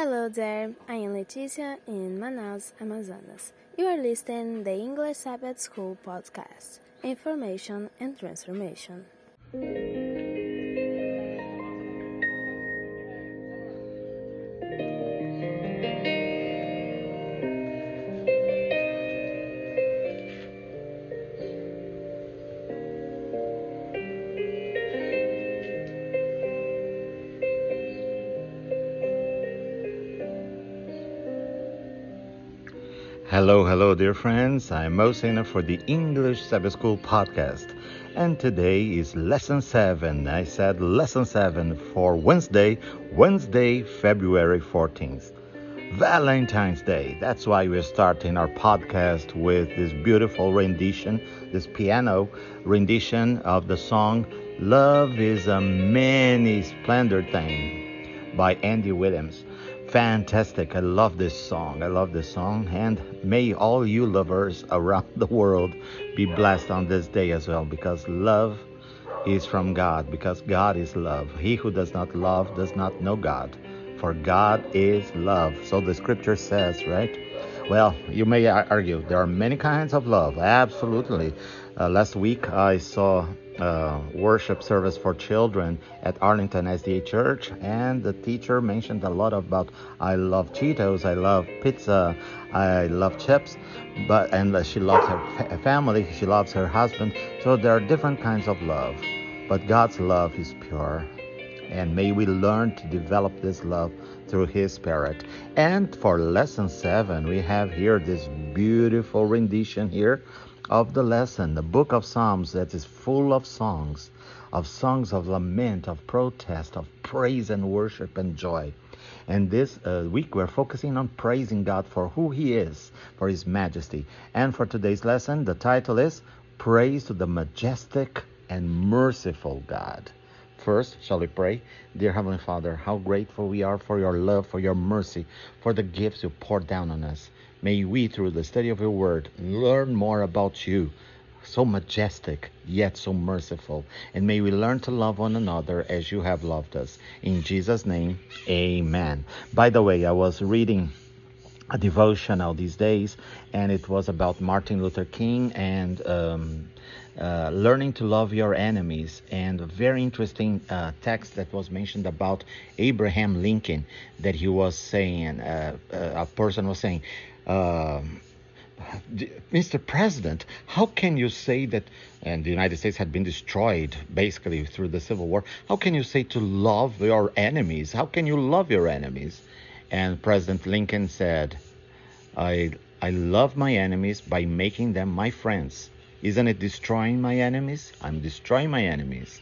Hello there, I am Leticia in Manaus, Amazonas. You are listening the English Sabbath School podcast, Information and Transformation. Hello, hello, dear friends. I'm Mo Sena for the English Sabbath School podcast. And today is lesson 7. I said lesson 7 for Wednesday, Wednesday, February 14th. Valentine's Day. That's why we're starting our podcast with this beautiful rendition, this piano rendition of the song Love is a Many Splendid Thing by Andy Williams. Fantastic. I love this song. I love this song. And may all you lovers around the world be blessed on this day as well because love is from God, because God is love. He who does not love does not know God, for God is love. So the scripture says, right? Well, you may argue there are many kinds of love. Absolutely. Uh, last week I saw uh, worship service for children at Arlington SDA Church, and the teacher mentioned a lot about I love Cheetos, I love pizza, I love chips, but and she loves her family, she loves her husband. So there are different kinds of love, but God's love is pure, and may we learn to develop this love through His Spirit. And for lesson seven, we have here this beautiful rendition here of the lesson, the book of Psalms that is full of songs, of songs of lament, of protest, of praise and worship and joy. And this uh, week we're focusing on praising God for who He is, for His majesty. And for today's lesson, the title is Praise to the Majestic and Merciful God. First, shall we pray? Dear Heavenly Father, how grateful we are for your love, for your mercy, for the gifts you poured down on us. May we, through the study of your word, learn more about you, so majestic, yet so merciful. And may we learn to love one another as you have loved us. In Jesus' name, amen. By the way, I was reading a devotional these days, and it was about Martin Luther King and um, uh, learning to love your enemies. And a very interesting uh, text that was mentioned about Abraham Lincoln that he was saying, uh, uh a person was saying, um, Mr. President, how can you say that, and the United States had been destroyed basically through the Civil War, how can you say to love your enemies? How can you love your enemies? And President Lincoln said, I, I love my enemies by making them my friends. Isn't it destroying my enemies? I'm destroying my enemies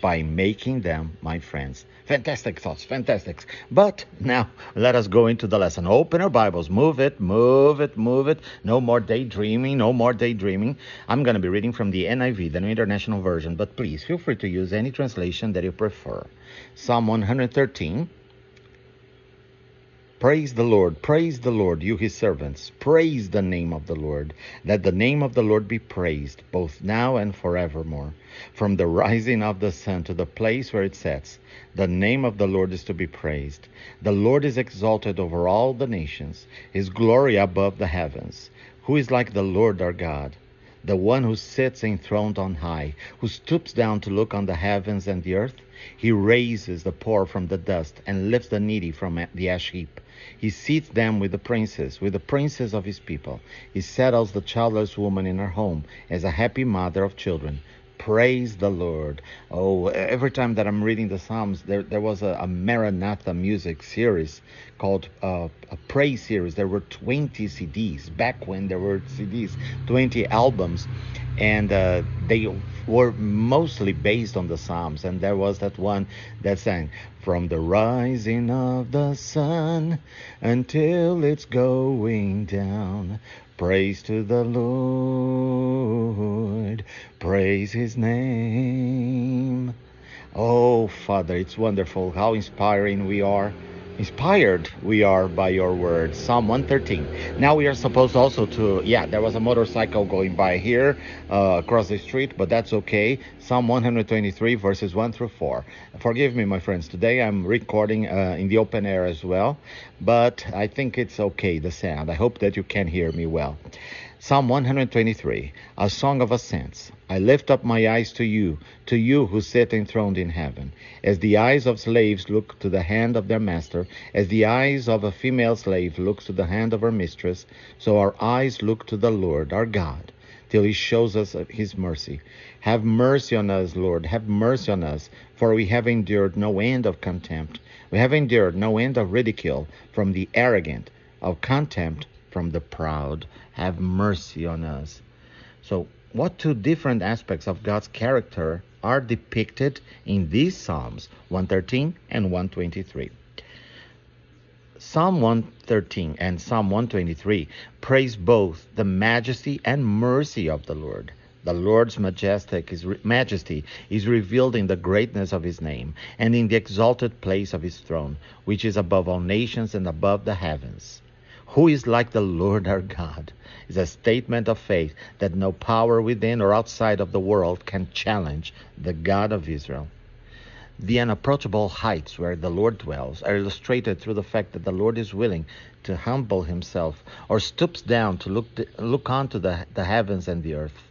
by making them my friends. Fantastic thoughts, fantastic. But now let us go into the lesson. Open our Bibles, move it, move it, move it. No more daydreaming, no more daydreaming. I'm going to be reading from the NIV, the New International Version, but please feel free to use any translation that you prefer. Psalm 113. Praise the Lord, praise the Lord, you his servants. Praise the name of the Lord. Let the name of the Lord be praised, both now and forevermore. From the rising of the sun to the place where it sets, the name of the Lord is to be praised. The Lord is exalted over all the nations, his glory above the heavens. Who is like the Lord our God? The one who sits enthroned on high, who stoops down to look on the heavens and the earth. He raises the poor from the dust and lifts the needy from the ash heap. He seats them with the princes, with the princes of his people. He settles the childless woman in her home as a happy mother of children. Praise the Lord. Oh, every time that I'm reading the Psalms, there, there was a, a Maranatha music series called uh, a Praise series. There were 20 CDs back when there were CDs, 20 albums and uh, they were mostly based on the Psalms. And there was that one that sang, From the rising of the sun until it's going down, praise to the Lord, praise his name. Oh, Father, it's wonderful how inspiring we are Inspired we are by your word. Psalm 113. Now we are supposed also to, yeah, there was a motorcycle going by here uh, across the street, but that's okay. Psalm 123, verses 1 through 4. Forgive me, my friends. Today I'm recording uh, in the open air as well, but I think it's okay, the sound. I hope that you can hear me well. Psalm 123, a song of ascents. I lift up my eyes to you, to you who sit enthroned in heaven. As the eyes of slaves look to the hand of their master, as the eyes of a female slave looks to the hand of her mistress, so our eyes look to the Lord our God, till he shows us his mercy. Have mercy on us, Lord, have mercy on us, for we have endured no end of contempt. We have endured no end of ridicule from the arrogant, of contempt from the proud. Have mercy on us. So, what two different aspects of God's character are depicted in these Psalms 113 and 123? Psalm 113 and Psalm 123 praise both the majesty and mercy of the Lord. The Lord's majestic is, majesty is revealed in the greatness of his name and in the exalted place of his throne, which is above all nations and above the heavens. Who is like the Lord our God? is a statement of faith that no power within or outside of the world can challenge the God of Israel. The unapproachable heights where the Lord dwells are illustrated through the fact that the Lord is willing to humble himself or stoops down to look, look onto the, the heavens and the earth.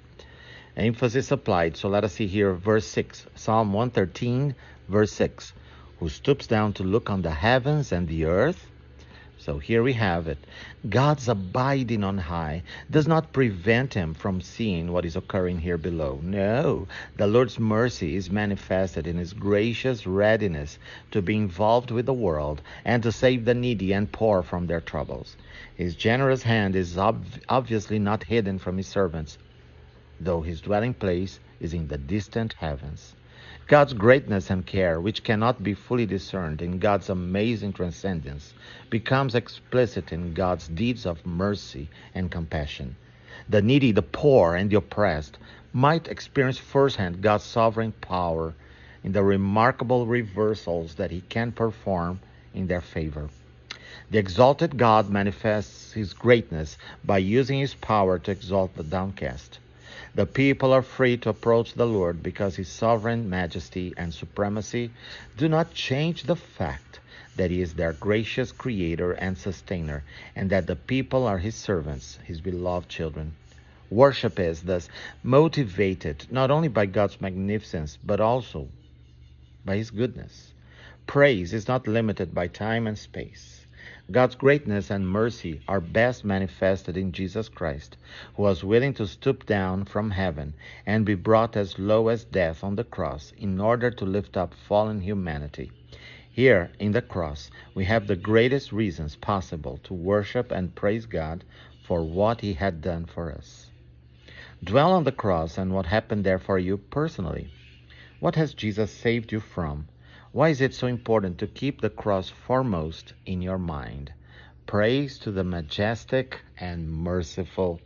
Emphasis applied, so let us see here verse 6, Psalm 113, verse 6. Who stoops down to look on the heavens and the earth? So here we have it. God's abiding on high does not prevent him from seeing what is occurring here below. No, the Lord's mercy is manifested in his gracious readiness to be involved with the world and to save the needy and poor from their troubles. His generous hand is ob- obviously not hidden from his servants, though his dwelling place is in the distant heavens. God's greatness and care, which cannot be fully discerned in God's amazing transcendence, becomes explicit in God's deeds of mercy and compassion. The needy, the poor, and the oppressed might experience firsthand God's sovereign power in the remarkable reversals that He can perform in their favor. The exalted God manifests His greatness by using His power to exalt the downcast. The people are free to approach the Lord because his sovereign majesty and supremacy do not change the fact that he is their gracious creator and sustainer, and that the people are his servants, his beloved children. Worship is thus motivated not only by God's magnificence, but also by his goodness. Praise is not limited by time and space. God's greatness and mercy are best manifested in Jesus Christ, who was willing to stoop down from heaven and be brought as low as death on the cross in order to lift up fallen humanity. Here in the cross, we have the greatest reasons possible to worship and praise God for what He had done for us. Dwell on the cross and what happened there for you personally. What has Jesus saved you from? Why is it so important to keep the cross foremost in your mind? Praise to the majestic and merciful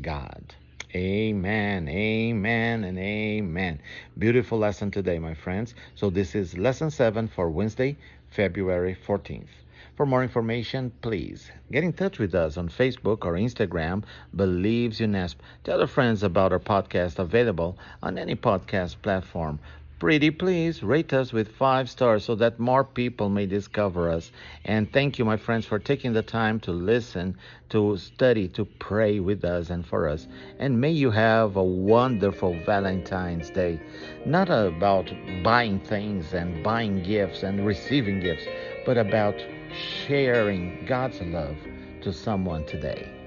God. Amen, amen, and amen. Beautiful lesson today, my friends. So, this is lesson 7 for Wednesday, February 14th. For more information, please get in touch with us on Facebook or Instagram, Believes UNESP. Tell your friends about our podcast available on any podcast platform pretty please rate us with five stars so that more people may discover us. And thank you, my friends, for taking the time to listen, to study, to pray with us and for us. And may you have a wonderful Valentine's Day. Not about buying things and buying gifts and receiving gifts, but about sharing God's love to someone today.